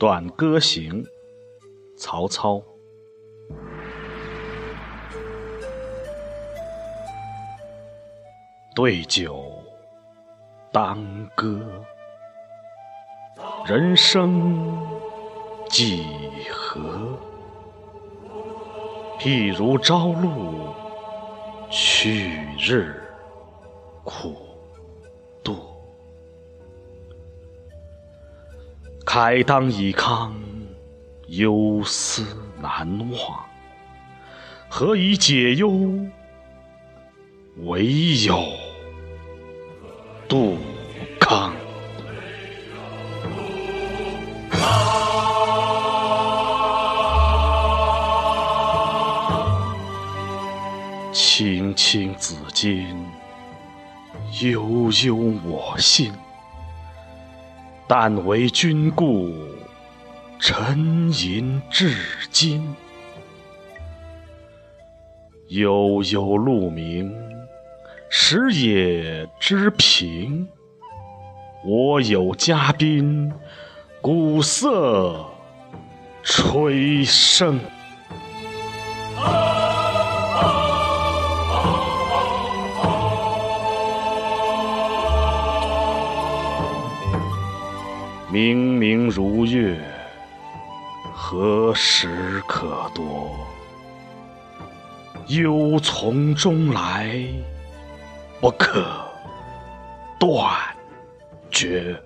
短歌行，曹操。对酒当歌，人生几何？譬如朝露，去日苦慨当以慷，忧思难忘。何以解忧？唯有杜康。青青子衿，悠悠我心。但为君故，沉吟至今。悠悠鹿鸣，食野之苹。我有嘉宾，鼓瑟吹笙。明明如月，何时可掇？忧从中来，不可断绝。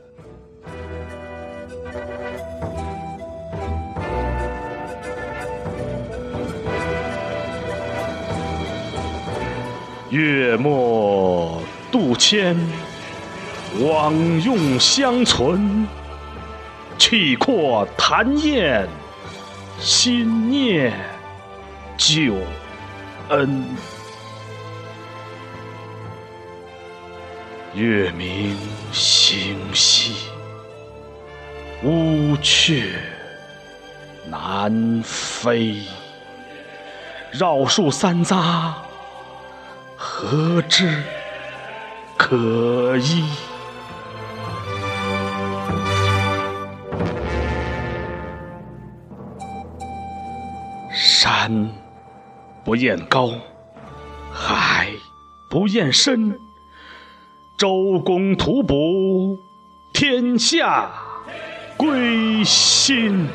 月末渡迁，往用相存。气阔谈宴，心念旧恩。月明星稀，乌鹊南飞。绕树三匝，何枝可依？山不厌高，海不厌深。周公吐哺，天下归心。